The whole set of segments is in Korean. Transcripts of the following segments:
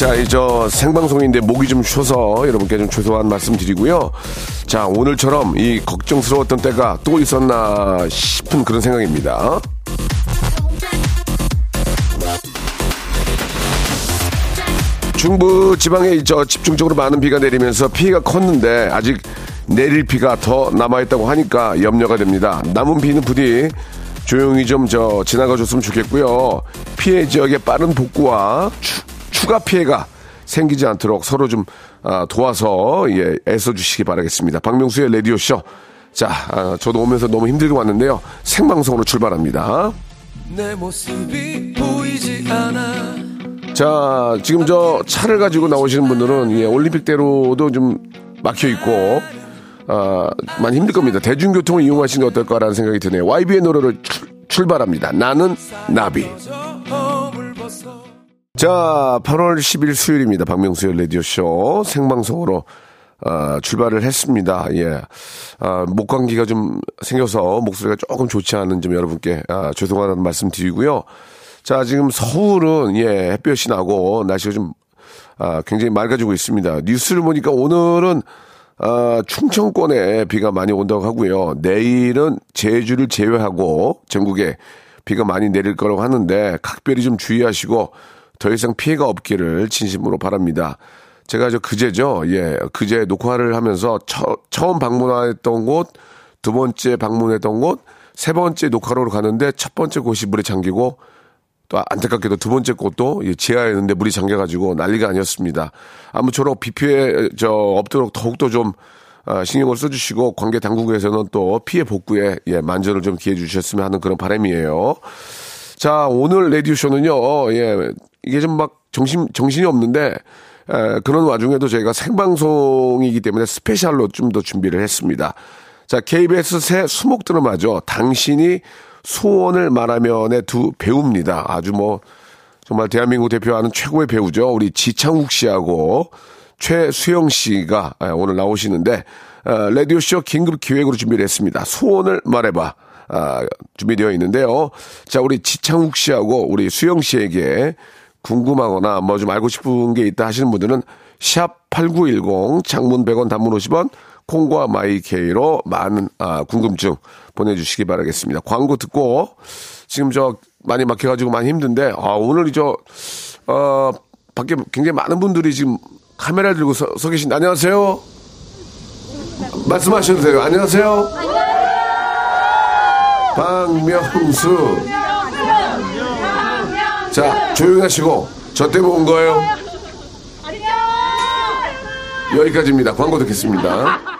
자, 이 저 생방송인데 목이 좀 쉬어서 여러분께 좀 죄송한 말씀 드리고요. 자, 오늘처럼 이 걱정스러웠던 때가 또 있었나 싶은 그런 생각입니다. 중부 지방에 저 집중적으로 많은 비가 내리면서 피해가 컸는데 아직 내릴 비가 더 남아있다고 하니까 염려가 됩니다. 남은 비는 부디 조용히 좀 저 지나가 줬으면 좋겠고요. 피해 지역의 빠른 복구와 추, 추가 피해가 생기지 않도록 서로 좀 아, 도와서 예, 애써 주시기 바라겠습니다. 박명수의 라디오 쇼. 자, 아, 저도 오면서 너무 힘들게 왔는데요. 생방송으로 출발합니다. 내 모습이 보이지 않아 자, 지금 저 차를 가지고 나오시는 분들은 예, 올림픽대로도 좀 막혀 있고 아, 많이 힘들 겁니다. 대중교통을 이용하시는 게 어떨까라는 생각이 드네요. YB의 노래를 출, 출발합니다. 나는 나비. 자, 8월 10일 수요일입니다. 박명수의 라디오쇼 생방송으로 아, 출발을 했습니다. 예. 아, 목 감기가 좀 생겨서 목소리가 조금 좋지 않은 점 여러분께 아, 죄송하다는 말씀 드리고요. 자, 지금 서울은 예, 햇볕이 나고 날씨가 좀 아, 굉장히 맑아지고 있습니다. 뉴스를 보니까 오늘은 아, 충청권에 비가 많이 온다고 하고요. 내일은 제주를 제외하고 전국에 비가 많이 내릴 거라고 하는데 각별히 좀 주의하시고 더 이상 피해가 없기를 진심으로 바랍니다. 제가 저 그제죠. 예, 그제 녹화를 하면서 처, 처음 방문했던 곳, 두 번째 방문했던 곳, 세 번째 녹화로 가는데 첫 번째 곳이 물에 잠기고 또 안타깝게도 두 번째 곳도 예, 지하에 있는데 물이 잠겨가지고 난리가 아니었습니다. 아무쪼록 비 피해 저 없도록 더욱더 좀 아, 신경을 써주시고 관계 당국에서는 또 피해 복구에 예, 만전을 좀 기해 주셨으면 하는 그런 바람이에요. 자 오늘 레디오 쇼는요. 예, 이게 좀 막 정신 정신이 없는데 에, 그런 와중에도 저희가 생방송이기 때문에 스페셜로 좀 더 준비를 했습니다. 자, KBS 새 수목 드라마죠. 당신이 소원을 말하면의 두 배우입니다. 아주 뭐, 정말 대한민국 대표하는 최고의 배우죠. 우리 지창욱 씨하고 최수영 씨가 아, 오늘 나오시는데, 어, 라디오쇼 긴급 기획으로 준비를 했습니다. 소원을 말해봐. 아, 준비되어 있는데요. 자, 우리 지창욱 씨하고 우리 수영 씨에게 궁금하거나 뭐 좀 알고 싶은 게 있다 하시는 분들은 샵 8910 장문 100원 단문 50원 콩과 마이케이로 많은 아, 궁금증 보내주시기 바라겠습니다. 광고 듣고 지금 저 많이 막혀가지고 많이 힘든데 아, 오늘 저 어, 밖에 굉장히 많은 분들이 지금 카메라 들고 서, 서 계신 안녕하세요. 말씀하셔도 돼요. 안녕하세요. 박명수. 자, 조용히 하시고, 저 때문에 온 거예요. 여기까지입니다. 광고 듣겠습니다.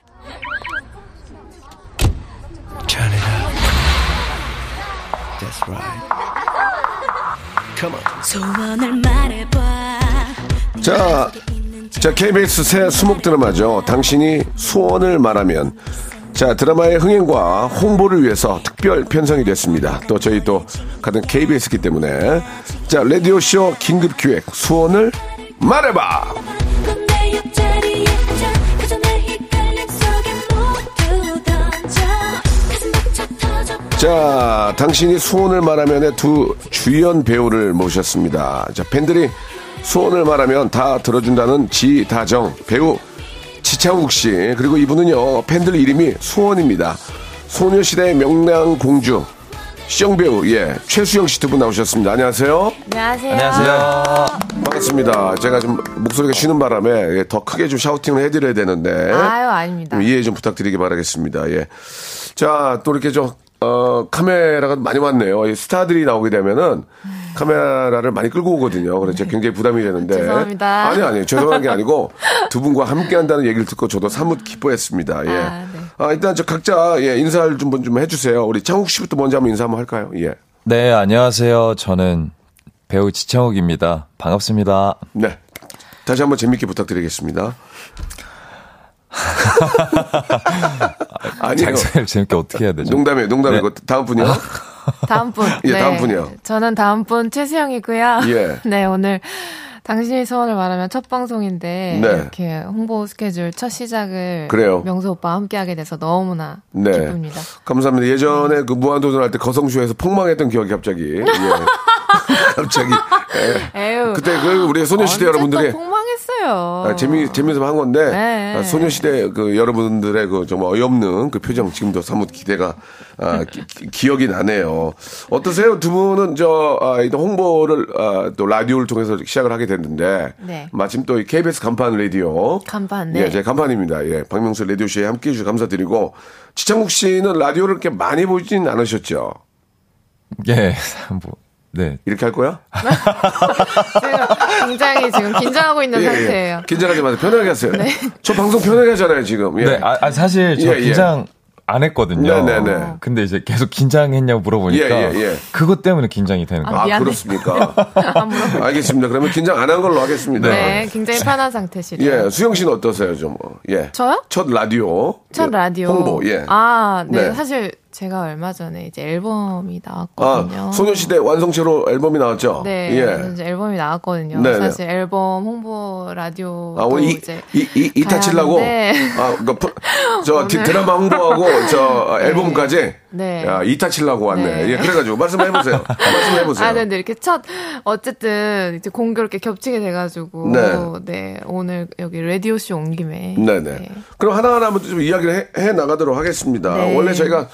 That's right 소원을 말해봐 자, 자, KBS 새 수목 드라마죠. 당신이 소원을 말하면. 자, 드라마의 흥행과 홍보를 위해서 특별 편성이 됐습니다. 또 저희 또 같은 KBS기 때문에. 자, 라디오쇼 긴급 기획. 소원을 말해봐! 자, 당신이 소원을 말하면의 두 주연 배우를 모셨습니다. 자, 팬들이 소원을 말하면 다 들어준다는 지다정 배우 지창욱 씨 그리고 이분은요 팬들 이름이 소원입니다. 소녀시대의 명랑 공주 시영 배우, 예, 최수영 씨 두 분 나오셨습니다. 안녕하세요. 안녕하세요. 안녕하세요. 반갑습니다. 제가 좀 목소리가 쉬는 바람에 예, 더 크게 좀 샤우팅을 해드려야 되는데. 아유, 아닙니다. 좀 이해 좀 부탁드리기 바라겠습니다. 예. 자, 또 이렇게 좀, 어, 카메라가 많이 왔네요. 이 스타들이 나오게 되면은 카메라를 많이 끌고 오거든요. 그래서 제가 굉장히 부담이 되는데. 죄송합니다. 아니, 아니, 죄송한 게 아니고 두 분과 함께 한다는 얘기를 듣고 저도 사뭇 기뻐했습니다. 예. 아, 네. 아, 일단 저 각자, 예, 인사를 좀, 좀 해주세요. 우리 창욱 씨부터 먼저 한번 인사 한번 할까요? 예. 네, 안녕하세요. 저는 배우 지창욱입니다. 반갑습니다. 네. 다시 한번 재밌게 부탁드리겠습니다. 아니에요. 장사를 재밌게 어떻게 해야 되죠? 농담이에요, 농담이고. 네. 다음 분이요? 다음 분. 예, 다음 분이요. 저는 다음 분 최수영이고요. 예. 네, 오늘 당신의 소원을 말하면 첫 방송인데 네. 이렇게 홍보 스케줄 첫 시작을 그래요. 명수 오빠와 함께하게 돼서 너무나 네. 기쁩니다. 감사합니다. 예전에 그 무한도전 할 때 거성쇼에서 폭망했던 기억이 갑자기. 예. 갑자기. 예. 에휴. 그때 그 우리 소녀시대 여러분들이 또 폭망 했어요. 아, 재미 재미있어 한 건데 네. 아, 소녀시대 그 여러분들의 그 정말 어이없는 그 표정 지금도 사뭇 기대가 아, 기, 억이 나네요. 어떠세요? 두 분은 저 아, 일단 홍보를 아, 또 라디오를 통해서 시작을 하게 됐는데 네. 마침 또이 KBS 간판 라디오 간판, 네. 예, 제 간판입니다. 예, 박명수 라디오 씨에 함께 해 주셔서 감사드리고 지창국 씨는 라디오를 이렇게 많이 보진 않으셨죠? 예, 뭐, 네. 이렇게 할 거야? 지금 굉장히 지금 긴장하고 있는 예, 예. 상태예요. 긴장하지 마세요. 편하게 하세요. 저 방송 편하게 하잖아요, 지금. 예. 네, 아, 아, 사실 저 예, 예. 긴장 안 했거든요. 네, 네, 네. 근데 이제 계속 긴장했냐고 물어보니까 예, 예, 예. 그것 때문에 긴장이 되는 거예요. 아, 미안해. 그렇습니까? 알겠습니다. 그러면 긴장 안 한 걸로 하겠습니다. 네, 굉장히 편한 상태시래요. 예, 수영 씨는 어떠세요, 좀? 뭐? 예. 저요? 첫 라디오. 첫 예, 라디오. 홍보, 예. 아, 네. 네. 사실 제가 얼마 전에 이제 앨범이 나왔거든요. 아, 소녀시대 완성체로 앨범이 나왔죠? 네, 예. 이제 앨범이 나왔거든요. 네, 네. 사실 앨범 홍보 라디오 아, 오늘 이, 이제 이, 이, 이타? 하는데. 아, 그, 프- 저 디- 드라마 홍보하고 저 앨범까지? 네. 야, 이타 치려고 왔네. 네. 예, 그래가지고 말씀해 보세요. 말씀해 보세요. 아, 네, 네, 이렇게 첫, 어쨌든, 이제 공교롭게 겹치게 돼가지고, 네. 네, 오늘 여기 라디오 쇼 온 김에. 네네. 네. 그럼 하나 하나 한번 좀 이야기를 해, 해 나가도록 하겠습니다. 네. 원래 저희가 아,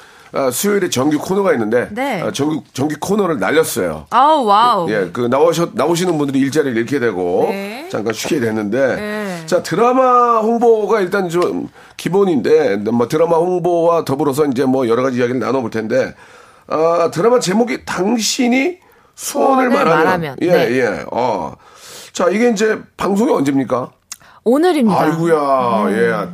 수요일에 정규 코너가 있는데 네. 아, 정규 정규 코너를 날렸어요. 아우, 와우. 예, 그 나오셔 나오시는 분들이 일자리를 잃게 되고 네. 잠깐 쉬게 됐는데 네. 자 드라마 홍보가 일단 좀 기본인데 뭐 드라마 홍보와 더불어서 이제 뭐 여러 가지 이야기를 나눠볼 텐데 아 드라마 제목이 당신이 소원을 소원을 말하면, 말하면. 예 네. 예. 어. 자 이게 이제 방송이 언제입니까? 오늘입니다. 아이고야, 예.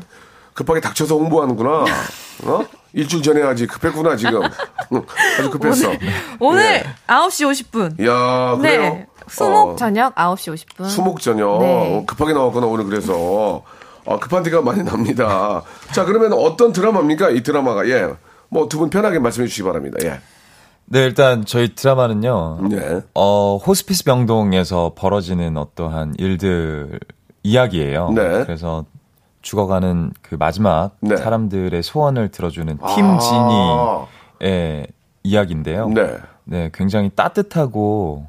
급하게 닥쳐서 홍보하는구나. 어? 일주일 전에 하지. 급했구나, 지금. 아주 급했어. 오늘 예. 9시 50분. 야, 그래요? 네. 수목 어, 저녁 9시 50분. 수목 저녁. 네. 어, 급하게 나왔구나, 오늘 그래서. 어, 급한 티가 많이 납니다. 자, 그러면 어떤 드라마입니까? 이 드라마가. 예. 뭐 두 분 편하게 말씀해 주시기 바랍니다. 예. 네, 일단 저희 드라마는요. 네. 어, 호스피스 병동에서 벌어지는 어떠한 일들 이야기예요. 네. 그래서 죽어가는 그 마지막 네. 사람들의 소원을 들어주는 팀 아. 지니의 이야기인데요. 네. 네, 굉장히 따뜻하고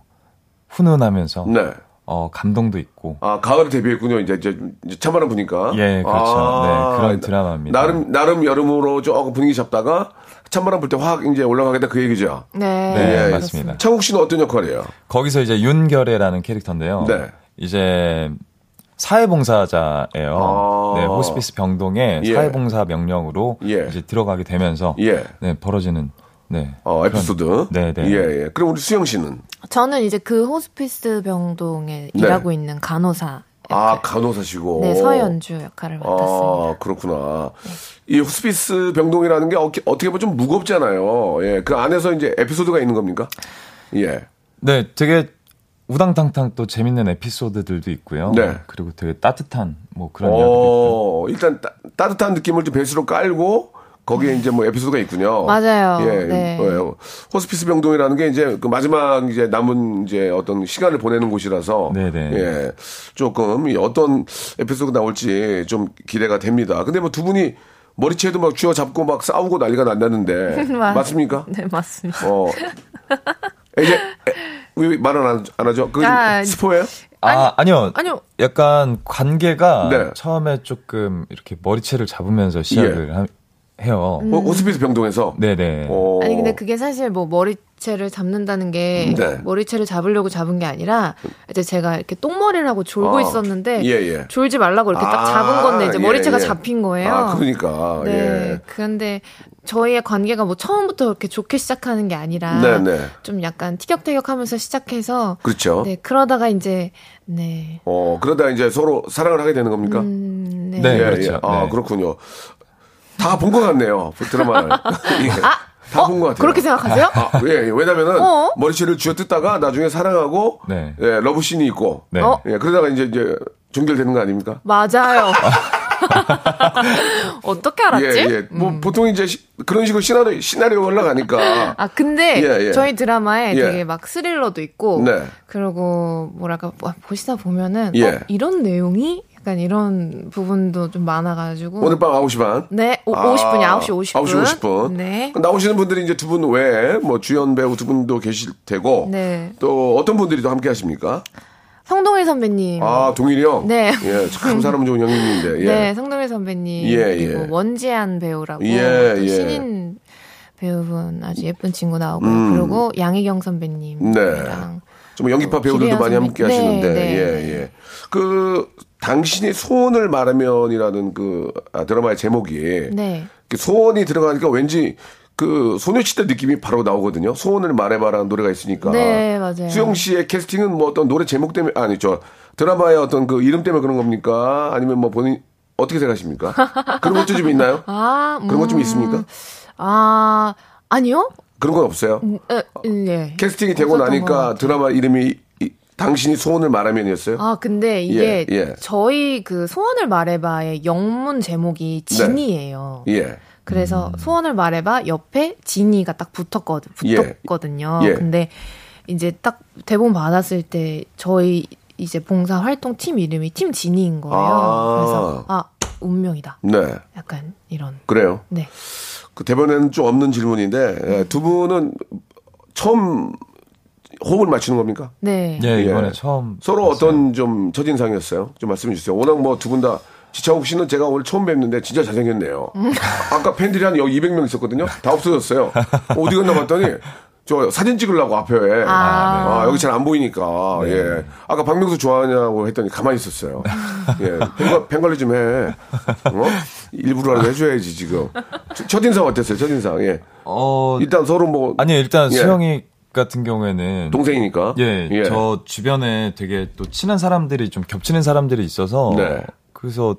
훈훈하면서 네. 어, 감동도 있고 아, 가을 데뷔했군요. 이제, 이제, 이제 찬바람 부니까. 예, 그렇죠. 네, 그런 드라마입니다. 나름, 나름 여름으로 조금 분위기 잡다가 찬바람 불 때 확 이제 올라가겠다 그 얘기죠. 네. 네, 예, 맞습니다. 창욱 씨는 어떤 역할이에요? 거기서 이제 윤결애라는 캐릭터인데요. 네. 이제 사회봉사자예요. 아. 네, 호스피스 병동에 예. 사회봉사 명령으로 예. 이제 들어가게 되면서 예. 네, 벌어지는 네. 어, 에피소드. 네, 네. 예, 예. 그럼 우리 수영 씨는? 저는 이제 그 호스피스 병동에 네. 일하고 있는 간호사. 아, 간호사시고. 네, 서연주 역할을 맡았습니다. 아, 그렇구나. 이 호스피스 병동이라는 게 어떻게, 어떻게 보면 좀 무겁잖아요. 예. 그 안에서 이제 에피소드가 있는 겁니까? 예. 네, 되게 우당탕탕 또 재밌는 에피소드들도 있고요. 네. 그리고 되게 따뜻한 뭐 그런 이야기도 있고요. 어, 일단 따, 따뜻한 느낌을 좀 베이스로 깔고 거기에 이제 뭐 에피소드가 있군요. 맞아요. 예. 네. 어, 호스피스 병동이라는 게 이제 그 마지막 이제 남은 이제 어떤 시간을 보내는 곳이라서 네네. 예. 조금 이 어떤 에피소드가 나올지 좀 기대가 됩니다. 근데 뭐 두 분이 머리채도 막 쥐어 잡고 막 싸우고 난리가 난다는데 맞- 맞습니까? 네, 맞습니다. 어. 이제 에, 왜 말은 안, 안 하죠? 그거 아, 스포예요? 아, 아니 요. 아니요. 약간 관계가 네. 처음에 조금 이렇게 머리채를 잡으면서 시작을 예. 하, 해요. 호- 호스피스 병동에서. 네네. 어. 아니 근데 그게 사실 뭐 머리채를 잡는다는 게 네. 머리채를 잡으려고 잡은 게 아니라 이제 제가 이렇게 똥머리를 하고 졸고 아, 있었는데 예, 예. 졸지 말라고 이렇게 딱 아, 잡은 건데 이제 예, 머리채가 예. 잡힌 거예요. 아, 그러니까. 네. 예. 그런데 저희의 관계가 뭐 처음부터 그렇게 좋게 시작하는 게 아니라 네, 네. 좀 약간 티격태격하면서 시작해서 그렇죠. 네 그러다가 이제 네. 어, 그러다 이제 서로 사랑을 하게 되는 겁니까? 음, 네. 네. 예, 그렇죠. 예. 아, 네. 그렇군요. 다 본 것 같네요. 그 드라마를. 예. 다본것 같아요. 어? 그렇게 생각하세요? 아, 예, 예. 왜냐면은 어? 머리채를 쥐어 뜯다가 나중에 사랑하고 네. 예, 러브씬이 있고 네. 어? 예, 그러다가 이제 이제 종결되는 거 아닙니까? 맞아요. 어떻게 알았지? 예, 예. 뭐 보통 이제 시- 그런 식으로 시나리오 시나리오 올라가니까 아 근데 예, 예. 저희 드라마에 예. 되게 막 스릴러도 있고 네. 그리고 뭐랄까 뭐 보시다 보면은 예. 어, 이런 내용이 약간 이런 부분도 좀 많아가지고 오늘 밤 9시 반. 네 오, 아, 50분이 9시 50분 9시 50분. 네. 나오시는 분들이 이제 두 분 외에 뭐 주연 배우 두 분도 계실 테고 네. 또 어떤 분들이 또 함께 하십니까? 성동일 선배님 아, 동일이 형. 네. 예, 참 사람 좋은 형님인데. 예. 네 성동일 선배님 예, 그리고 예. 원지안 배우라고 예, 또 예. 신인 배우분 아주 예쁜 친구 나오고요 음. 그리고 양희경 선배님이랑 좀 연기파 배우들도 김혜연 많이 선배- 함께 네, 하시는데, 네. 예, 예. 그, 당신이 소원을 말하면이라는 그 아, 드라마의 제목이 네. 그 소원이 들어가니까 왠지 그 소녀시대 느낌이 바로 나오거든요. 소원을 말해봐라는 노래가 있으니까. 네, 맞아요. 수영 씨의 캐스팅은 뭐 어떤 노래 제목 때문에 아니 저 드라마의 어떤 그 이름 때문에 그런 겁니까? 아니면 뭐 본인 어떻게 생각하십니까? 그런 것도 좀 있나요? 아, 그런 것좀 음, 있습니까? 아, 아니요? 그런 건 없어요. 에, 예. 캐스팅이 되고 나니까. 드라마 이름이 이- 당신이 소원을 말하면이었어요. 아, 근데 이게 예, 예. 저희 그 소원을 말해봐의 영문 제목이 진이에요. 예. 그래서 소원을 말해봐 옆에 진이가 딱 붙었거든, 예. 붙었거든요. 예. 근데 이제 딱 대본 받았을 때 저희 이제 봉사 활동 팀 이름이 팀 진이인 거예요. 아. 그래서 아, 운명이다. 네. 약간 이런. 그래요. 네. 그 대본에는 좀 없는 질문인데 예, 두 분은 처음 호흡을 맞추는 겁니까? 네. 예, 예. 이번에 처음 서로 어떤 좀 첫인상이었어요? 좀 말씀해 주세요. 워낙 뭐 두 분 다 지창욱 씨는 제가 오늘 처음 뵙는데 진짜 잘생겼네요. 아까 팬들이 한 여기 200명 있었거든요. 다 없어졌어요. 어디 갔나 봤더니 저 사진 찍으려고 앞에 아. 아, 여기 잘 안 보이니까 예 아까 박명수 좋아하냐고 했더니 가만히 있었어요 예 팬, 팬 관리 좀 해 어? 일부러라도 해줘야지 지금 첫- 첫인상 어땠어요 첫인상 예 어 일단 서로 뭐 아니 일단 예. 수영이 같은 경우에는 동생이니까 예, 저 주변에 되게 또 친한 사람들이 좀 겹치는 사람들이 있어서 네. 그래서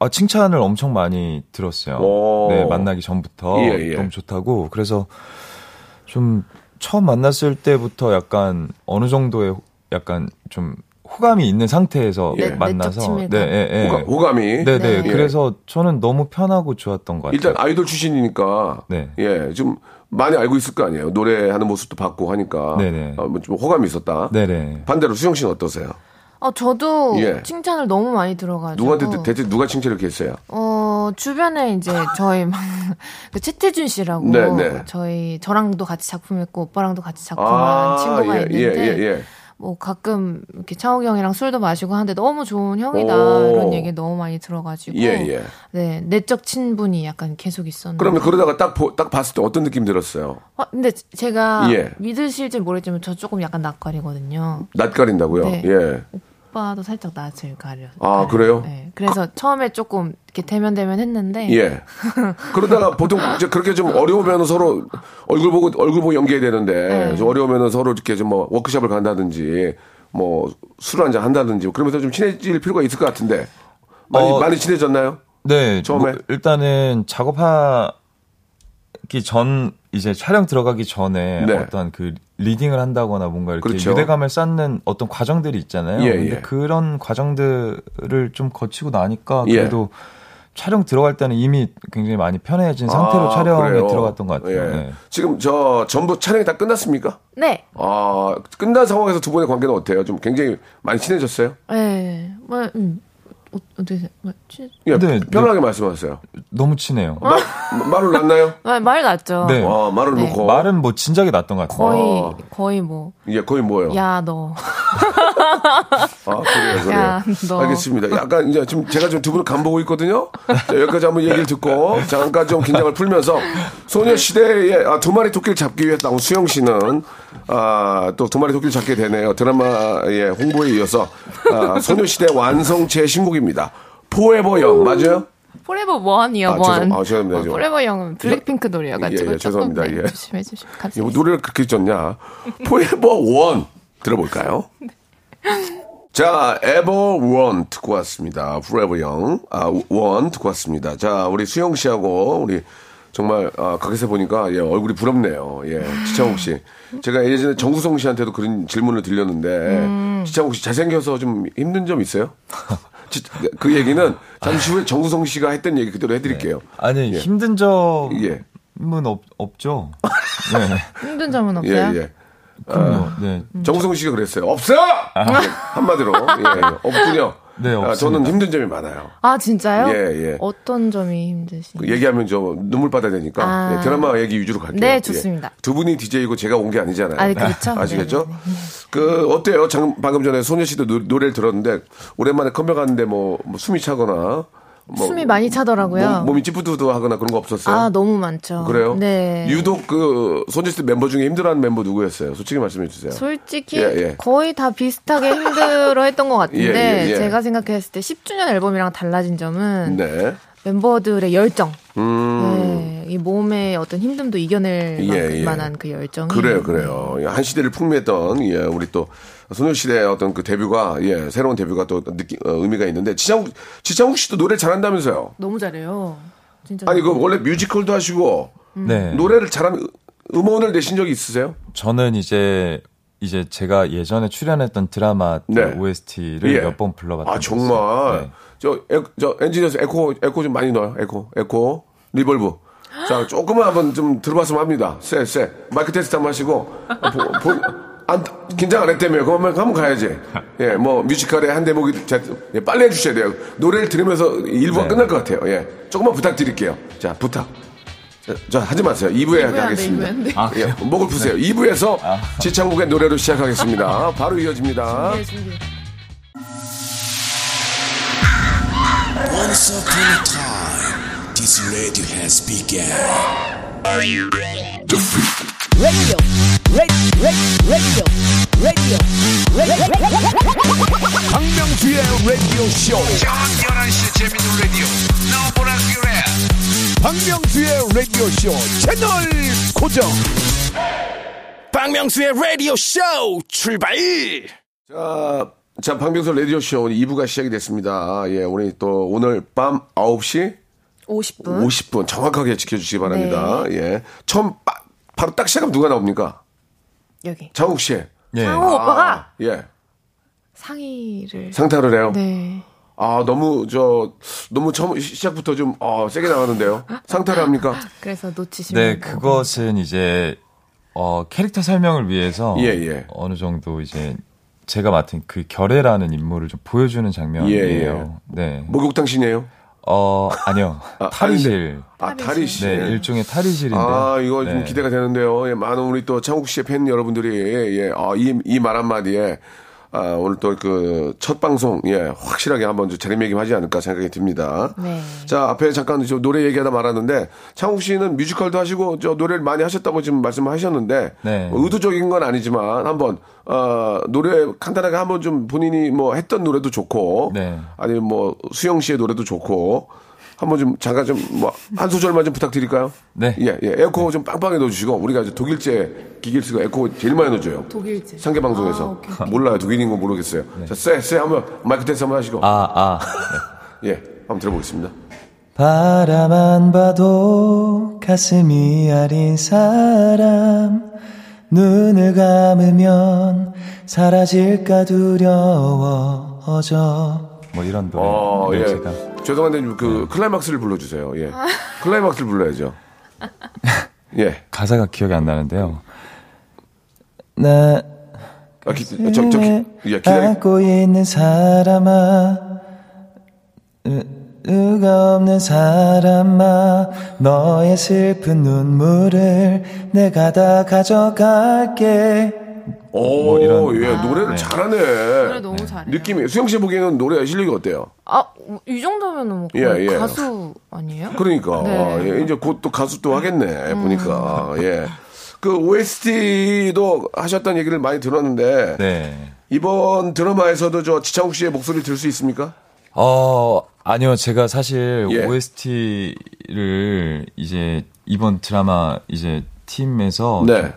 아, 칭찬을 엄청 많이 들었어요. 오. 네, 만나기 전부터 예, 예. 너무 좋다고. 그래서 좀 처음 만났을 때부터 약간 어느 정도의 약간 좀 호감이 있는 상태에서 네, 만나서. 네, 예, 예. 호감, 호감이 네, 네. 네. 그래서 저는 너무 편하고 좋았던 것 같아요. 일단 아이돌 출신이니까 네. 예, 좀 많이 알고 있을 거 아니에요. 노래하는 모습도 봤고 하니까 네네. 어, 뭐좀 호감이 있었다. 네, 네. 반대로 수영 씨는 어떠세요? 어, 저도 예. 칭찬을 너무 많이 들어가지고. 누구한테 대체 누가 칭찬을 이렇게 했어요? 어, 주변에 이제 저희 막, 그 최태준 씨라고. 네, 네. 저희, 저랑도 같이 작품했고, 오빠랑도 같이 작품한 아, 친구가 예, 있는데. 예, 예, 예. 뭐 가끔 이렇게 창욱이 형이랑 술도 마시고 하는데 너무 좋은 형이다. 오. 이런 얘기 너무 많이 들어가지고. 예, 예. 네, 내적 친분이 약간 계속 있었는데. 그러면 그러다가 딱, 보- 딱 봤을 때 어떤 느낌 들었어요? 어, 근데 제가 예. 믿으실지 모르겠지만 저 조금 약간 낯가리거든요. 낯가린다고요? 네. 예. 오빠도 살짝 낯을 가려. 아, 가려요. 그래요? 네. 그래서 처음에 조금 이렇게 대면 대면 했는데. 예. 그러다가 보통 이제 그렇게 좀 어려우면 서로 얼굴 보고 얼굴 보고 연기해야 되는데 네. 좀 어려우면 서로 이렇게 좀 뭐 워크숍을 간다든지 뭐 술 한잔 한다든지 그러면서 좀 친해질 필요가 있을 것 같은데 많이 어, 많이 친해졌나요? 네, 처음에? 뭐 일단은 작업하 기 전 이제 촬영 들어가기 전에 네. 어떤 그 리딩을 한다거나 뭔가 이렇게 그렇죠. 유대감을 쌓는 어떤 과정들이 있잖아요. 예, 근데 예. 그런 과정들을 좀 거치고 나니까 예. 그래도 촬영 들어갈 때는 이미 굉장히 많이 편해진 상태로 아, 촬영에 그래요? 들어갔던 것 같아요. 예. 네. 지금 저 전부 촬영이 다 끝났습니까? 네. 아 끝난 상황에서 두 분의 관계는 어때요? 좀 굉장히 많이 친해졌어요? 네. 뭐, 음, 어, 어떻게 생- 뭐, 치- 예, 네, 편하게 말씀하세요. 너무 친해요. 어? 마- 말을 났나요? 말, 말 났죠. 네. 아, 말을 네. 놓고. 말은 뭐 진작에 났던 것 같아요. 거의 어. 거의 뭐. 예, 거의 뭐예요? 야 너. 아, 그래요, 그래요. 야, 너. 알겠습니다. 약간 이제 지금 제가 지금 두 분을 간보고 있거든요. 자, 여기까지 한번 얘기를 듣고 잠깐 좀 긴장을 풀면서 소녀시대의 아, 두 마리 토끼를 잡기 위해 나온 수영 씨는 아, 또 두 마리 토끼를 잡게 되네요. 드라마의 홍보에 이어서 아, 소녀시대 완성체 신곡 입니다. Forever Young 맞아요? Forever One이요 아, One. 아, 죄송합니다. 어, Forever Young은 블랙핑크 노래여가지고 예, 예, 죄송합니다. 네, 예. 조심해 주시면 감사합니다. 노래를 그렇게 졌냐? 포에버 원 들어볼까요? 자, 에버 원 듣고 왔습니다. Forever Young. 아, 원 듣고 왔습니다. 자, 우리 수영 씨하고 우리 정말 아, 가게에서 보니까 예, 얼굴이 부럽네요. 예, 지창욱 씨. 제가 예전에 정구성 씨한테도 그런 질문을 드렸는데 지창욱 씨 잘생겨서 좀 힘든 점 있어요? 지- 그 얘기는 잠시 후에 정구성 씨가 했던 얘기 그대로 해드릴게요. 아니 예. 힘든 점은 예. 없, 없죠. 네. 힘든 점은 예, 없어요? 예. 그럼요. 네. 정우성 씨가 그랬어요. 없어! 한마디로. 예, 없군요. 네, 아, 없습니다. 저는 힘든 점이 많아요. 아 진짜요? 예, 예. 어떤 점이 힘드신? 그 얘기하면 저 눈물 받아야 되니까 아. 예, 드라마 얘기 위주로 갈게요. 네, 예. 좋습니다. 두 분이 DJ이고 제가 온 게 아니잖아요. 아, 그렇죠. 아시겠죠? 네, 네, 그 어때요? 장, 방금 전에 소녀시대 노, 노래를 들었는데 오랜만에 컴백하는데 뭐, 뭐 숨이 차거나 뭐 숨이 많이 차더라고요. 몸, 이 찌뿌두두하거나 그런 거 없었어요? 아 너무 많죠. 그래요? 네. 유독 그 소녀시대 멤버 중에 힘들어하는 멤버 누구였어요? 솔직히 말씀해 주세요. 솔직히 예, 예. 거의 다 비슷하게 힘들어했던 것 같은데 예, 예, 예. 제가 생각했을 때 10주년 앨범이랑 달라진 점은 네. 멤버들의 열정. 음. 네, 이 몸의 어떤 힘듦도 이겨낼 예, 예. 만한 그 열정이. 그래요, 그래요. 한 시대를 풍미했던 예, 우리 또 소녀시대의 어떤 그 데뷔가 예, 새로운 데뷔가 또 느끼, 어, 의미가 있는데 지창욱 지창욱 씨도 노래 잘한다면서요? 너무 잘해요. 진짜. 아니 그 원래 뮤지컬도 하시고 네. 노래를 잘하는 음원을 내신 적이 있으세요? 저는 이제 이제 제가 예전에 출연했던 드라마 네. OST를 예. 몇번 불러봤던 아 정말. 네. 저, 에, 저 엔지니어스 에코 에코 좀 많이 넣어요. 에코 에코 reverb. 자 조금만 한번 좀 들어봤으면 합니다. 쎄 쎄 마이크 테스트 한번 하시고 보, 보, 안, 긴장 안 했다며 그러면 한번 가야지. 예, 뭐 뮤지컬의 한 대목이 자, 예, 빨리 해주셔야 돼요. 노래를 들으면서 일부가 네. 끝날 것 같아요. 예, 조금만 부탁드릴게요. 자 부탁. 자, 자, 하지 마세요. 2부에 안 돼, 하겠습니다. 2부에 안 돼. 아, 예, 목을 푸세요. 2부에서 지창국의 노래로 시작하겠습니다. 바로 이어집니다. 네, 준비. Once upon a time, this radio has begun. 박명수의 라디오 쇼. 저녁 11시 재밌는 라디오. 너 보라 그래. 박명수의 라디오 쇼 채널 고정. 박명수의 라디오 쇼 출발. 자, 자, 박명수 라디오 쇼 2부가 시작이 됐습니다. 예, 우리 또 오늘 밤 9시 50분. 50분 정확하게 지켜주시기 바랍니다. 예. 처음 바, 바로 딱 시작하면 누가 나옵니까? 여기. 장욱 씨. 예. 오빠가 아, 예. 상의를. 상타를 해요. 네. 아, 너무, 저, 너무 처음, 시작부터 좀, 어, 세게 나가는데요. 상타를 합니까? 그래서 놓치시면. 네, 그것은 이제 어 캐릭터 설명을 위해서 예, 예. 어느 정도 이제 제가 맡은 그 결애라는 인물을 좀 보여주는 장면이에요. 예, 예. 네. 목욕탕 신이에요? 어 아니요 아, 탈의실. 아, 탈의실. 네, 일종의 탈의실인데. 아, 이거 좀 네. 기대가 되는데요. 예, 많은 우리 또 창욱 씨의 팬 여러분들이, 예, 아, 이, 이 말 한마디에, 아, 오늘 또 그 첫 방송, 예, 확실하게 한번 좀 자리매김하지 않을까 생각이 듭니다. 네. 자, 앞에 잠깐 저 노래 얘기하다 말았는데, 창욱 씨는 뮤지컬도 하시고, 저 노래를 많이 하셨다고 지금 말씀하셨는데, 네. 뭐 의도적인 건 아니지만, 한번, 어, 노래 간단하게 한번 좀 본인이 뭐 했던 노래도 좋고, 네. 아니면 뭐 수영 씨의 노래도 좋고, 한번 좀 잠깐 좀 뭐 한 소절만 좀 부탁드릴까요? 네. 예, 예. 에코 좀 빵빵히 넣어주시고 우리가 이제 독일제 기기를 쓰고 에코 제일 많이 넣어줘요. 독일제. 상계 방송에서 아, 오케이, 오케이. 몰라요 독일인 거 모르겠어요. 자, 쎄, 쎄 한번 마이크 테스트 한번 하시고 아, 아. 예, 한번 들어보겠습니다. 바라만 봐도 가슴이 아린 사람 눈을 감으면 사라질까 두려워져 뭐 이런 노래 어, 예. 죄송한데 그 네. 클라이막스를 불러주세요. 예, 클라이막스를 불러야죠. 예, 가사가 기억이 안 나는데요 나 아, 기, 저, 저, 기, 예, 기다리. 안고 있는 사람아 누가 없는 사람아 너의 슬픈 눈물을 내가 다 가져갈게 오, 뭐 이런- 예, 노래를 네. 잘하네. 노래 너무 잘해요. 느낌이 수영 씨 보기에는 노래 실력이 어때요? 아, 이 정도면은 뭐 예, 예. 가수 아니에요? 그러니까 네. 음. 아, 예, 이제 곧 또 가수 또 하겠네 보니까 예. 그 OST도 하셨다는 얘기를 많이 들었는데 네. 이번 드라마에서도 저 지창욱 씨의 목소리 들수 있습니까? 어, 아니요. 제가 사실 예. OST를 이제 이번 드라마 이제 팀에서 네.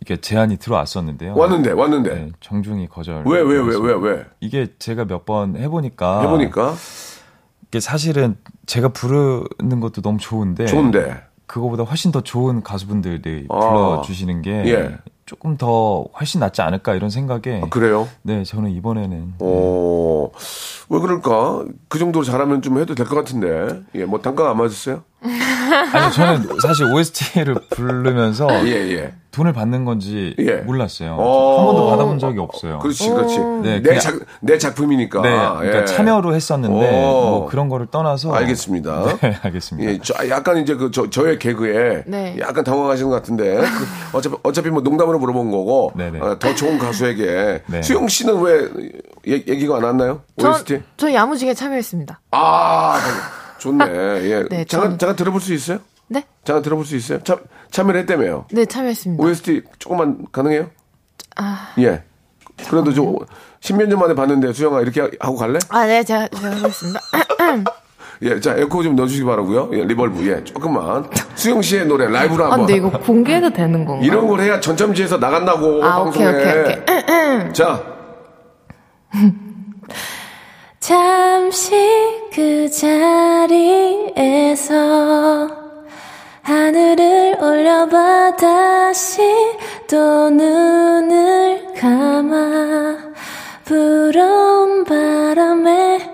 이게 제안이 들어왔었는데요. 왔는데 왔는데 네, 정중히 거절. 왜 왜 왜 왜 왜? 이게 제가 몇 번 해보니까 해보니까 이게 사실은 제가 부르는 것도 너무 좋은데 좋은데 그거보다 훨씬 더 좋은 가수분들이 아. 불러주시는 게 예. 조금 더 훨씬 낫지 않을까 이런 생각에 아, 그래요? 네 저는 이번에는 어, 왜 그럴까? 그 정도로 잘하면 좀 해도 될 것 같은데. 예, 뭐 단가 안 맞았어요? 아니 저는 사실 OST를 부르면서 예, 예. 돈을 받는 건지 예. 몰랐어요. 어. 한 번도 받아본 적이 없어요. 그렇지, 그렇지. 네, 내, 작, 내 작품이니까. 네, 그러니까 예. 참여로 했었는데 오. 뭐 그런 거를 떠나서 알겠습니다. 네, 알겠습니다. 예, 저, 약간 이제 그, 저, 저의 개그에 네. 약간 당황하시는 것 같은데. 그 어차피, 어차피 뭐 농담으로 물어본 거고. 네네. 어, 더 좋은 가수에게. 네. 수영 씨는 왜 얘, 얘기 가 안 왔나요? OST? 저, 저 야무지게 참여했습니다. 아, 좋네. 예. 네, 잠깐, 저는- 잠깐 들어볼 수 있어요? 네? 잠깐 들어볼 수 있어요? 참, 참여를 했다며요. 네, 참여했습니다. OST 조금만 가능해요? 아, 예. 그래도 저, 십몇 년 만에 봤는데 수영아 이렇게 하고 갈래? 아, 네, 제가, 제가 하겠습니다. 예, 자, 에코 좀 넣어주시기 바라고요 예, reverb, 예, 조금만. 수영 씨의 노래 라이브로 아, 한번. 근데 이거 공개해도 되는 건가요? 이런 걸 해야 전참시에서 나간다고 아, 방송에. 오케이, 오케이, 오케이. 자, 잠시 그 자리에서 하늘을 올려봐 다시 또 눈을 감아 불어온 바람에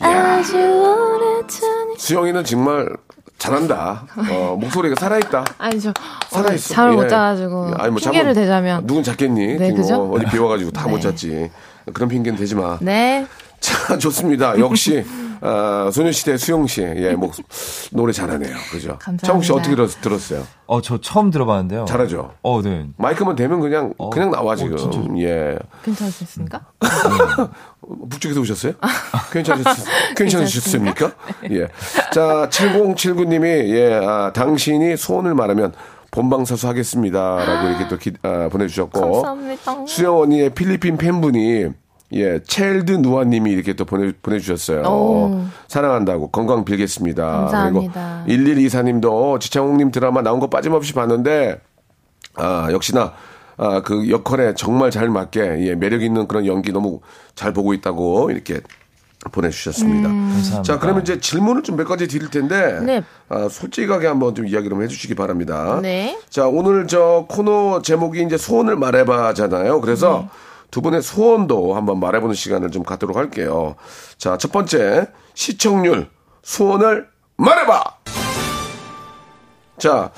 아주 오래전에 수영이는 정말 잘한다. 어, 목소리가 살아있다. 아니, 저, 살아있어. 잠을 못 예. 자가지고. 아니, 뭐 핑계를 잠은 대자면. 누군 잤겠니? 네, 그죠? 어, 어디 비와가지고 다못 네. 잤지. 그런 핑계는 대지 마. 네. 자, 좋습니다. 역시, 어, 소녀시대 수영 씨, 예, 목, 노래 잘하네요. 그죠? 감사합니다. 창욱 씨 어떻게 들었, 들었 어요? 어, 저 처음 들어봤는데요. 잘하죠? 어, 네. 마이크만 대면 그냥, 어, 그냥 나와, 어, 지금. 진짜. 예. 괜찮으셨습니까? 북쪽에서 오셨어요? 괜찮으셨, 괜찮으셨습니까? 예. 자, 7079님이, 예, 아, 당신이 소원을 말하면 본방사수 하겠습니다. 라고 이렇게 또 기, 아, 보내주셨고. 감사합니다. 수영 언니의 필리핀 팬분이 예, 첼드 누아님이 이렇게 또 보내, 보내주셨어요. 오. 사랑한다고 건강 빌겠습니다. 감사합니다. 그리고 1124님도 지창욱님 드라마 나온 거 빠짐없이 봤는데 아 역시나 아, 그 역할에 정말 잘 맞게 예, 매력 있는 그런 연기 너무 잘 보고 있다고 이렇게 보내주셨습니다. 감사합니다. 자, 그러면 이제 질문을 좀 몇 가지 드릴 텐데, 네. 아, 솔직하게 한번 좀 이야기를 좀 해주시기 바랍니다. 네. 자, 오늘 저 코너 제목이 이제 소원을 말해봐잖아요. 그래서 두 분의 소원도 한번 말해보는 시간을 좀 갖도록 할게요. 자, 첫 번째, 시청률, 소원을 말해봐! 자,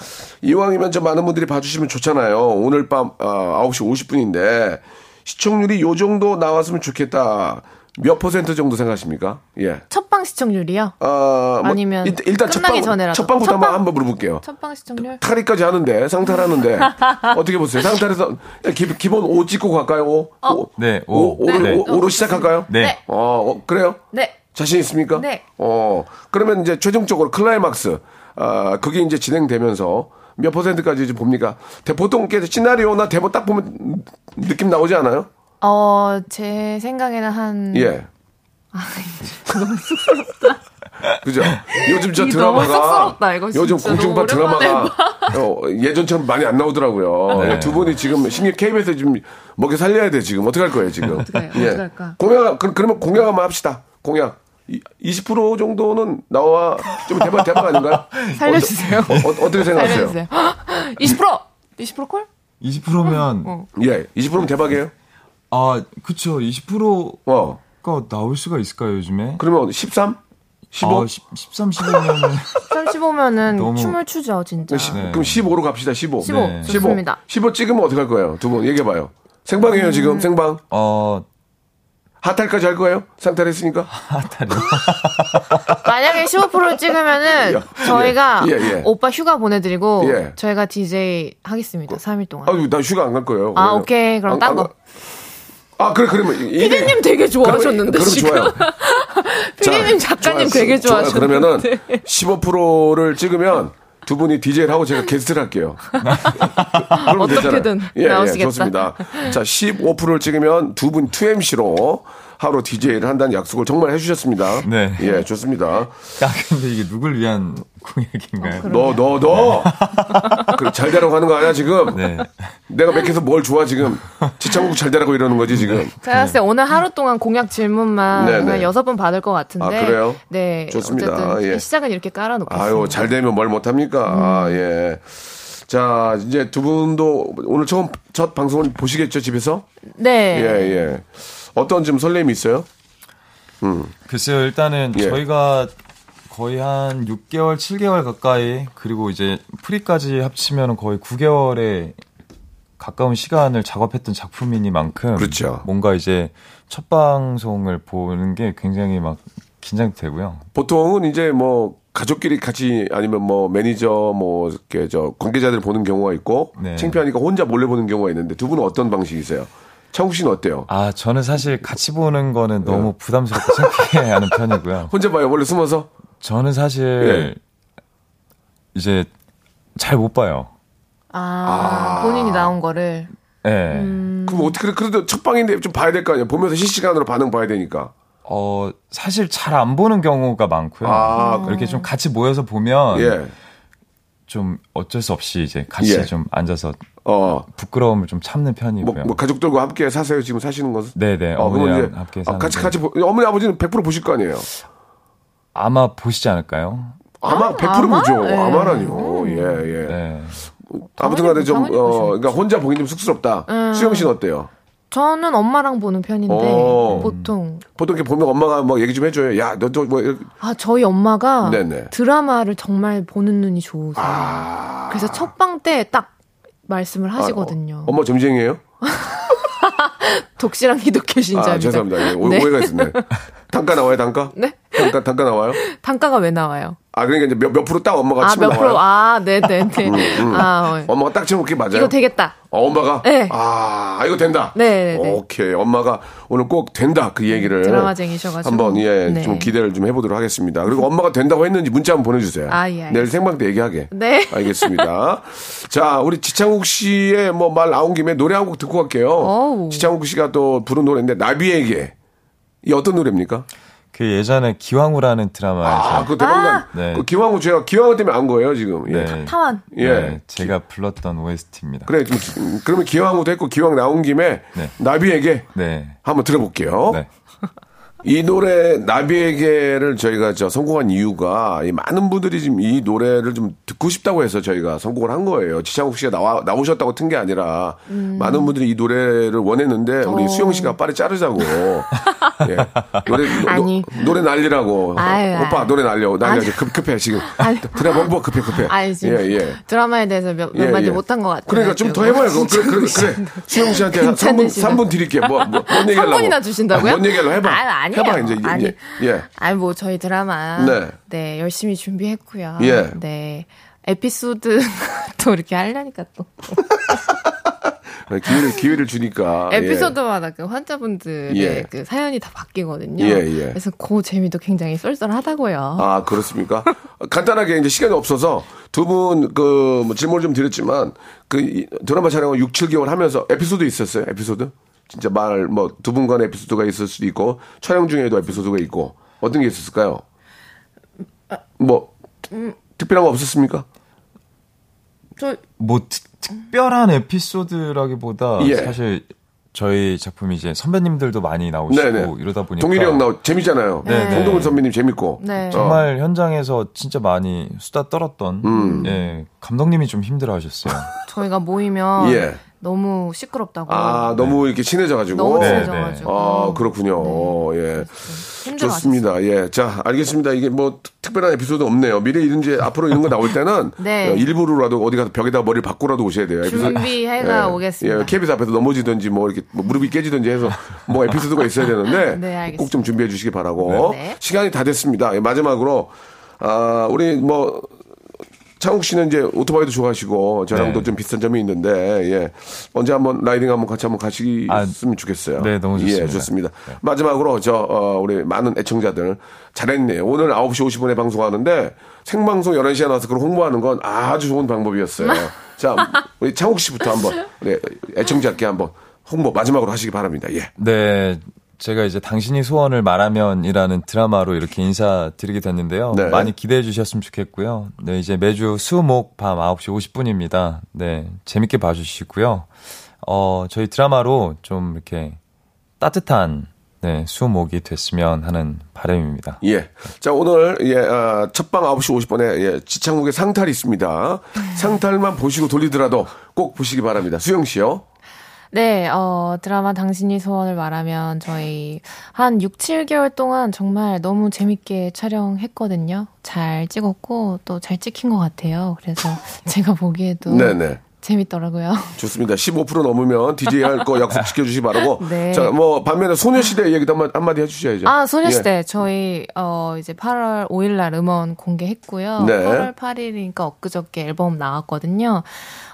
이왕이면 저 많은 분들이 봐주시면 좋잖아요. 오늘 밤 아, 9시 50분인데 시청률이 요 정도 나왔으면 좋겠다. 몇 퍼센트 정도 생각하십니까? 예. 첫방 시청률이요? 아, 뭐 아니면 일- 일단 끝나기 첫방, 전에라도. 첫방부터 한번, 첫방? 한번 물어볼게요. 첫방 시청률? 탈의까지 하는데 상탈 하는데 어떻게 보세요? 상탈에서 기, 기본 5 찍고 갈까요? 5? 오, 네, 오, 오. 오로, 네. 오, 로 시작할까요? 네. 네. 어, 어, 그래요? 네. 자신 있습니까? 네. 어, 그러면 이제 최종적으로 클라이막스, 아, 그게 이제 진행되면서 몇 퍼센트까지 좀 봅니까? 대- 보통 이렇게 시나리오나 대본 딱 보면 느낌 나오지 않아요? 어, 제 생각에는 한. 예. 너무 쑥스럽다. 그죠? 요즘 저 드라마가 쑥스럽다, 이거 요즘. 공중파 드라마가 어, 예전처럼 많이 안 나오더라고요. 네. 두 분이 지금 신기 KBS에 지금 먹여 살려야 돼 지금 어떻게 할 거예요 지금? 어떡해요? 어떡 할까? 공약 그, 그러면 공약 한번 합시다. 공약. 이- 20% 정도는 나와 좀 대박 대박 아닌가요? 살려주세요. 어, 어, 떻게 생각하세요? 살려주세요. 20%! 20% 콜? 20%면 어. 예, 20%면 대박이에요. 아, 그쵸. 20%가 어, 나올 수가 있을까요, 요즘에? 그러면 13, 15, 아, 10, 13, 15면은 35면은 너무- 춤을 추죠, 진짜. 시- 네. 그럼 15로 갑시다. 15. 15. 네. 15. 좋습니다. 15 찍으면 어떻게 할 거예요? 두 분 얘기해 봐요. 생방이에요 지금 생방. 어 하탈까지 할 거예요? 상탈 했으니까? 만약에 15%를 찍으면은 야, 저희가 예, 예. 오빠 휴가 보내드리고 예. 저희가 DJ 하겠습니다. 3일 동안. 아유, 나 휴가 안 갈 거예요. 아, 오케이. 그럼 안- 딴안 거. 가- 아, 그래, 그러면. 이게- 피디님 되게 좋아하셨는데, 그럼, 지금. 좋아요. 피디님 자, 작가님 좋아요. 되게. 좋아하셨는데. 그러면은 15%를 찍으면 두 분이 DJ를 하고 제가 게스트를 할게요. 어떻게든. 예, 예, 나오시겠다. 좋습니다. 자, 15%를 찍으면 두 분 2MC로 하루 DJ를 한다는 약속을 정말 해주셨습니다. 네. 예, 좋습니다. 아, 근데 이게 누굴 위한 공약인가요? 너, 너, 너! 그래, 잘 되라고 하는 거 아니야, 지금? 네. 내가 맥혀서 뭘 좋아, 지금? 지창국 잘 되라고 이러는 거지, 지금? 제가 봤을 때 오늘 하루 동안 공약 질문만 네, 네. 한 여섯 번 받을 것 같은데. 아, 그래요? 네. 좋습니다. 어쨌든 예. 시작은 이렇게 깔아놓겠습니다. 아유, 잘 되면 뭘 못합니까? 음. 아, 예. 자, 이제 두 분도 오늘 처음 첫 방송을 보시겠죠, 집에서? 네. 예, 예. 어떤 좀 설렘이 있어요? 글쎄요, 일단은 예. 저희가 거의 한 6개월, 7개월 가까이 그리고 이제 프리까지 합치면 거의 9개월에 가까운 시간을 작업했던 작품이니만큼 그렇죠. 뭔가 이제 첫 방송을 보는 게 굉장히 막 긴장되고요. 보통은 이제 뭐 가족끼리 같이 아니면 뭐 매니저 뭐 이렇게 저 관계자들 보는 경우가 있고 네. 창피하니까 혼자 몰래 보는 경우가 있는데 두 분은 어떤 방식이세요? 창국 씨는 어때요? 아, 저는 사실 같이 보는 거는 예. 너무 부담스럽고 창피해 하는 편이고요. 혼자 봐요? 원래 숨어서? 저는 사실 이제 잘 못 봐요. 아, 본인이 나온 거를. 예. 음. 그럼 어떻게 그래? 그래도 첫 방인데 좀 봐야 될 거 아니에요? 보면서 실시간으로 반응 봐야 되니까. 어, 사실 잘 안 보는 경우가 많고요. 아, 이렇게 좀 같이 모여서 보면 예. 좀 어쩔 수 없이 이제 같이 예. 좀 앉아서 어. 부끄러움을 좀 참는 뭐, 편이고요. 뭐 가족들과 함께 사세요? 지금 사시는 것은? 네네, 어, 이제 함께 아. 같이 같이 보, 어머니 아버지는 100% 보실 거 아니에요? 아마 보시지 않을까요? 아마 100% 아마? 보죠. 네. 아마라뇨. 예, 예. 네. 아무튼간에 좀, 어. 그러니까 혼자 보기 좀 쑥스럽다. 음. 수영 씨는 어때요? 저는 엄마랑 보는 편인데 어. 보통 보통 이렇게 보면 엄마가 뭐 얘기 좀 해줘요. 야, 너도 뭐, 이렇게. 아 저희 엄마가 네네. 드라마를 정말 보는 눈이 좋으세요. 아. 그래서 첫 방 때 딱 말씀을 하시거든요. 아, 어, 엄마 점쟁이에요? 독실한 기독교 신자입니다. 아, 죄송합니다. 예, 오, 네. 오해가 있었네. 단가 나와요, 단가? 네? 단가, 단가 나와요? 단가가 왜 나와요? 아, 그러니까 이제 몇, 몇 프로 딱 엄마가 아, 치면 몇 나와요? 프로? 아, 네 네 네. 음, 아, 어. 엄마가 딱 치면 그게 맞아요? 이거 되겠다. 어, 엄마가? 네. 아, 이거 된다? 네, 네, 네. 오케이. 엄마가 오늘 꼭 된다. 그 얘기를. 드라마쟁이셔가지고. 한번, 예, 네. 좀 기대를 좀 해보도록 하겠습니다. 그리고 엄마가 된다고 했는지 문자 한번 보내주세요. 아, 예. 내일 생방 때 얘기하게. 네. 알겠습니다. 자, 우리 지창욱 씨의 뭐 말 나온 김에 노래 한 곡 듣고 갈게요. 어우. 지창욱 씨가 또 부른 노래인데, 나비에게. 이 어떤 노래입니까? 그 예전에 기왕후라는 드라마에서 아, 그 대박난. 네. 그 기왕후 제가 기왕후 때문에 안 거예요, 지금. 예. 네. 타완. 예. 네, 제가 불렀던 OST입니다. 그래, 좀, 기- 그러면 기왕후도 했고, 기왕 나온 김에, 네. 나비에게 네. 한번 들어볼게요. 네. 이 노래 나비에게를 저희가 저 선곡한 이유가 이 많은 분들이 지금 이 노래를 좀 듣고 싶다고 해서 저희가 선곡을 한 거예요. 지창욱 씨가 나와 나오셨다고 튼 게 아니라 많은 분들이 이 노래를 원했는데 우리 어. 수영 씨가 빨리 자르자고. 예. 노래 노- 아니. 노래 날리라고. 아유, 오빠 아유. 노래 날려. 날려. 아니. 급 급해 지금. 아니. 드라마 홍보 급해 급해. 아니, 지금 예, 예. 드라마에 대해서 몇, 몇 예, 마디 예. 못한 것 같아요. 그러니까 좀 더. 해봐요. 그래, 그래, 그래. 수영 씨한테 한 3분, 괜찮으시다. 3분 드릴게요. 뭐, 뭐, 뭔 얘기 하려고. 3분이나 주신다고요? 뭔 얘기 하려고 해봐. 아유, 아니에요. 해봐, 이제. 아니. 이제. 예. 아니 뭐 저희 드라마 네. 네, 열심히 준비했고요. 예. 네. 에피소드 또 이렇게 하려니까 또 기회를, 기회를 주니까. 예. 에피소드마다 그 환자분들의 예. 그 사연이 다 바뀌거든요. 예, 예. 그래서 그 재미도 굉장히 쏠쏠하다고요. 아, 그렇습니까? 간단하게 이제 시간이 없어서 두 분그 뭐 질문을 좀 드렸지만 그 이- 드라마 촬영을 6, 7개월 하면서 에피소드 있었어요? 에피소드? 진짜 말 뭐 두 분 간의 에피소드가 있을 수도 있고 촬영 중에도 에피소드가 있고 어떤 게 있었을까요? 뭐 특별한 거 없었습니까? 저뭐 특, 특별한 에피소드라기보다 예. 사실 저희 작품이 이제 선배님들도 많이 나오시고 네네. 이러다 보니까 동일이 형 나오 재밌잖아요. 네, 네. 송동훈 선배님 재밌고. 네. 어. 정말 현장에서 진짜 많이 수다 떨었던 음. 예 감독님이 좀 힘들어하셨어요. 저희가 모이면 예. 너무 시끄럽다고. 아, 너무 이렇게 친해져가지고. 너무 네, 친해져가지고. 아, 그렇군요. 예. 힘들어. 좋습니다. 예. 자, 알겠습니다. 이게 뭐 특별한 에피소드 없네요. 미래 이런 이제 앞으로 이런 거 나올 때는 네. 어, 일부러라도 어디 가서 벽에다 머리를 바꾸라도 오셔야 돼요. 준비해가 오겠습니다. 예, KBS 앞에서 넘어지든지 뭐 이렇게 뭐 무릎이 깨지든지 해서 뭐 에피소드가 있어야 되는데 네, 알겠습니다. 꼭좀 준비해 주시기 바라고. 네. 시간이 다 됐습니다. 예, 마지막으로 아, 우리 뭐 창욱 씨는 이제 오토바이도 좋아하시고 저랑도 네. 좀 비슷한 점이 있는데 예. 언제 한번 라이딩 한번 같이 한번 가시겠으면 아, 좋겠어요. 네, 너무 좋습니다. 예, 좋습니다. 마지막으로 저 어, 우리 많은 애청자들 잘했네요. 오늘 9시 50분에 방송하는데 생방송 11시에 나와서 그걸 홍보하는 건 아주 좋은 방법이었어요. 자, 우리 창욱 씨부터 한번 우리 애청자께 한번 홍보 마지막으로 하시기 바랍니다. 예. 네. 제가 이제 당신이 소원을 말하면이라는 드라마로 이렇게 인사드리게 됐는데요. 네. 많이 기대해 주셨으면 좋겠고요. 네, 이제 매주 수, 목, 밤 9시 50분입니다. 네, 재밌게 봐주시고요. 어, 저희 드라마로 좀 이렇게 따뜻한 네, 수, 목이 됐으면 하는 바람입니다. 예. 자, 오늘, 예, 아, 첫방 9시 50분에, 예, 지창욱의 상탈이 있습니다. 상탈만 보시고 돌리더라도 꼭 보시기 바랍니다. 수영 씨요. 네, 어, 드라마 당신이 소원을 말하면 저희 한 6, 7개월 동안 정말 너무 재밌게 촬영했거든요. 잘 찍었고 또 잘 찍힌 것 같아요. 그래서 제가 보기에도 네네. 재밌더라고요. 좋습니다. 15% 넘으면 DJ 할 거 약속 지켜주시 기 바라고. 네. 자, 뭐, 반면에 소녀시대 얘기도 한마, 한마디 해주셔야죠. 아, 소녀시대 저희 어 이제 8월 5일 날 음원 공개했고요. 네. 8월 8일이니까 엊그저께 앨범 나왔거든요.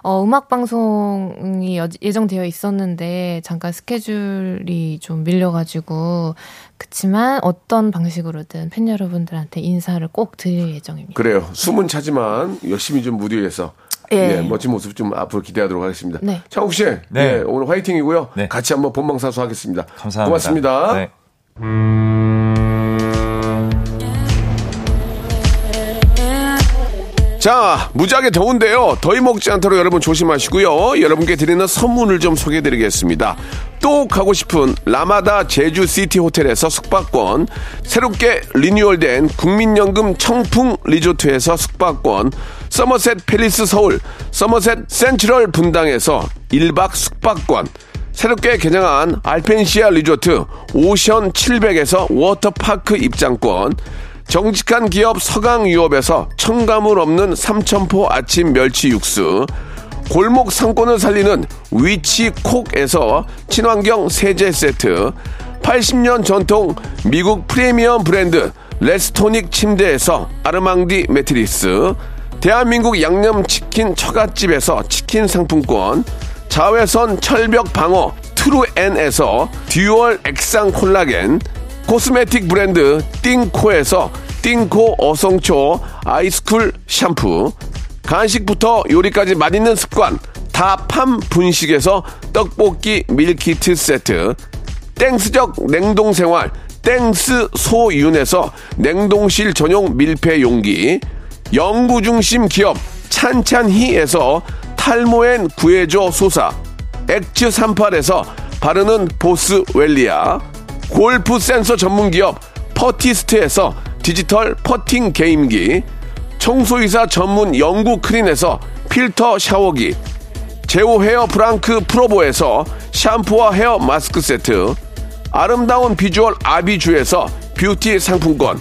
어 음악 방송이 여- 예정되어 있었는데 잠깐 스케줄이 좀 밀려 가지고 그치만 어떤 방식으로든 팬 여러분들한테 인사를 꼭 드릴 예정입니다. 그래요. 숨은 차지만 열심히 좀 무대 위에서. 예. 예, 멋진 모습 좀 앞으로 기대하도록 하겠습니다. 네. 창욱 씨. 네. 예, 오늘 화이팅이고요. 네. 같이 한번 본방사수 하겠습니다. 감사합니다. 고맙습니다. 네. 자, 무지하게 더운데요. 더위 먹지 않도록 여러분 조심하시고요. 여러분께 드리는 선물을 좀 소개해 드리겠습니다. 또 가고 싶은 라마다 제주시티 호텔에서 숙박권, 새롭게 리뉴얼된 국민연금 청풍 리조트에서 숙박권, 서머셋 팰리스 서울, 서머셋 센트럴 분당에서 1박 숙박권, 새롭게 개장한 알펜시아 리조트 오션 700에서 워터파크 입장권, 정직한 기업 서강유업에서 첨가물 없는 삼천포 아침 멸치 육수, 골목 상권을 살리는 위치콕에서 친환경 세제 세트, 80년 전통 미국 프리미엄 브랜드 레스토닉 침대에서 아르망디 매트리스, 대한민국 양념치킨 처갓집에서 치킨 상품권, 자외선 철벽 방어 트루엔에서 듀얼 액상 콜라겐, 코스메틱 브랜드 띵코에서 띵코 어성초 아이스쿨 샴푸 간식부터 요리까지 맛있는 습관 다팜 분식에서 떡볶이 밀키트 세트 땡스적 냉동 생활 땡스 소윤에서 냉동실 전용 밀폐 용기 연구 중심 기업 찬찬히에서 탈모엔 구해줘 소사 엑츠 38에서 바르는 보스 웰리아 골프 센서 전문 기업 퍼티스트에서 디지털 퍼팅 게임기 청소이사 전문 영구 크린에서 필터 샤워기 제오 헤어 프랑크 프로보에서 샴푸와 헤어 마스크 세트 아름다운 비주얼 아비주에서 뷰티 상품권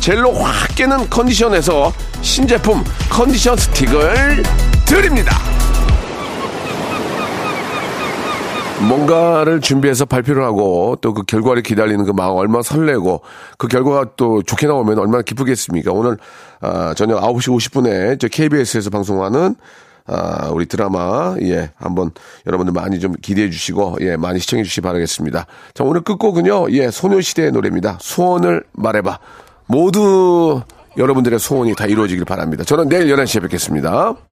젤로 확 깨는 컨디션에서 신제품 컨디션 스틱을 드립니다 뭔가를 준비해서 발표를 하고 또 그 결과를 기다리는 그 마음 얼마나 설레고 그 결과가 또 좋게 나오면 얼마나 기쁘겠습니까? 오늘 아, 저녁 9시 50분에 저 KBS에서 방송하는 아, 우리 드라마 예 한번 여러분들 많이 좀 기대해 주시고 예 많이 시청해 주시기 바라겠습니다. 자 오늘 끝곡은요 예 소녀시대의 노래입니다. 소원을 말해봐 모두 여러분들의 소원이 다 이루어지길 바랍니다. 저는 내일 11시에 뵙겠습니다.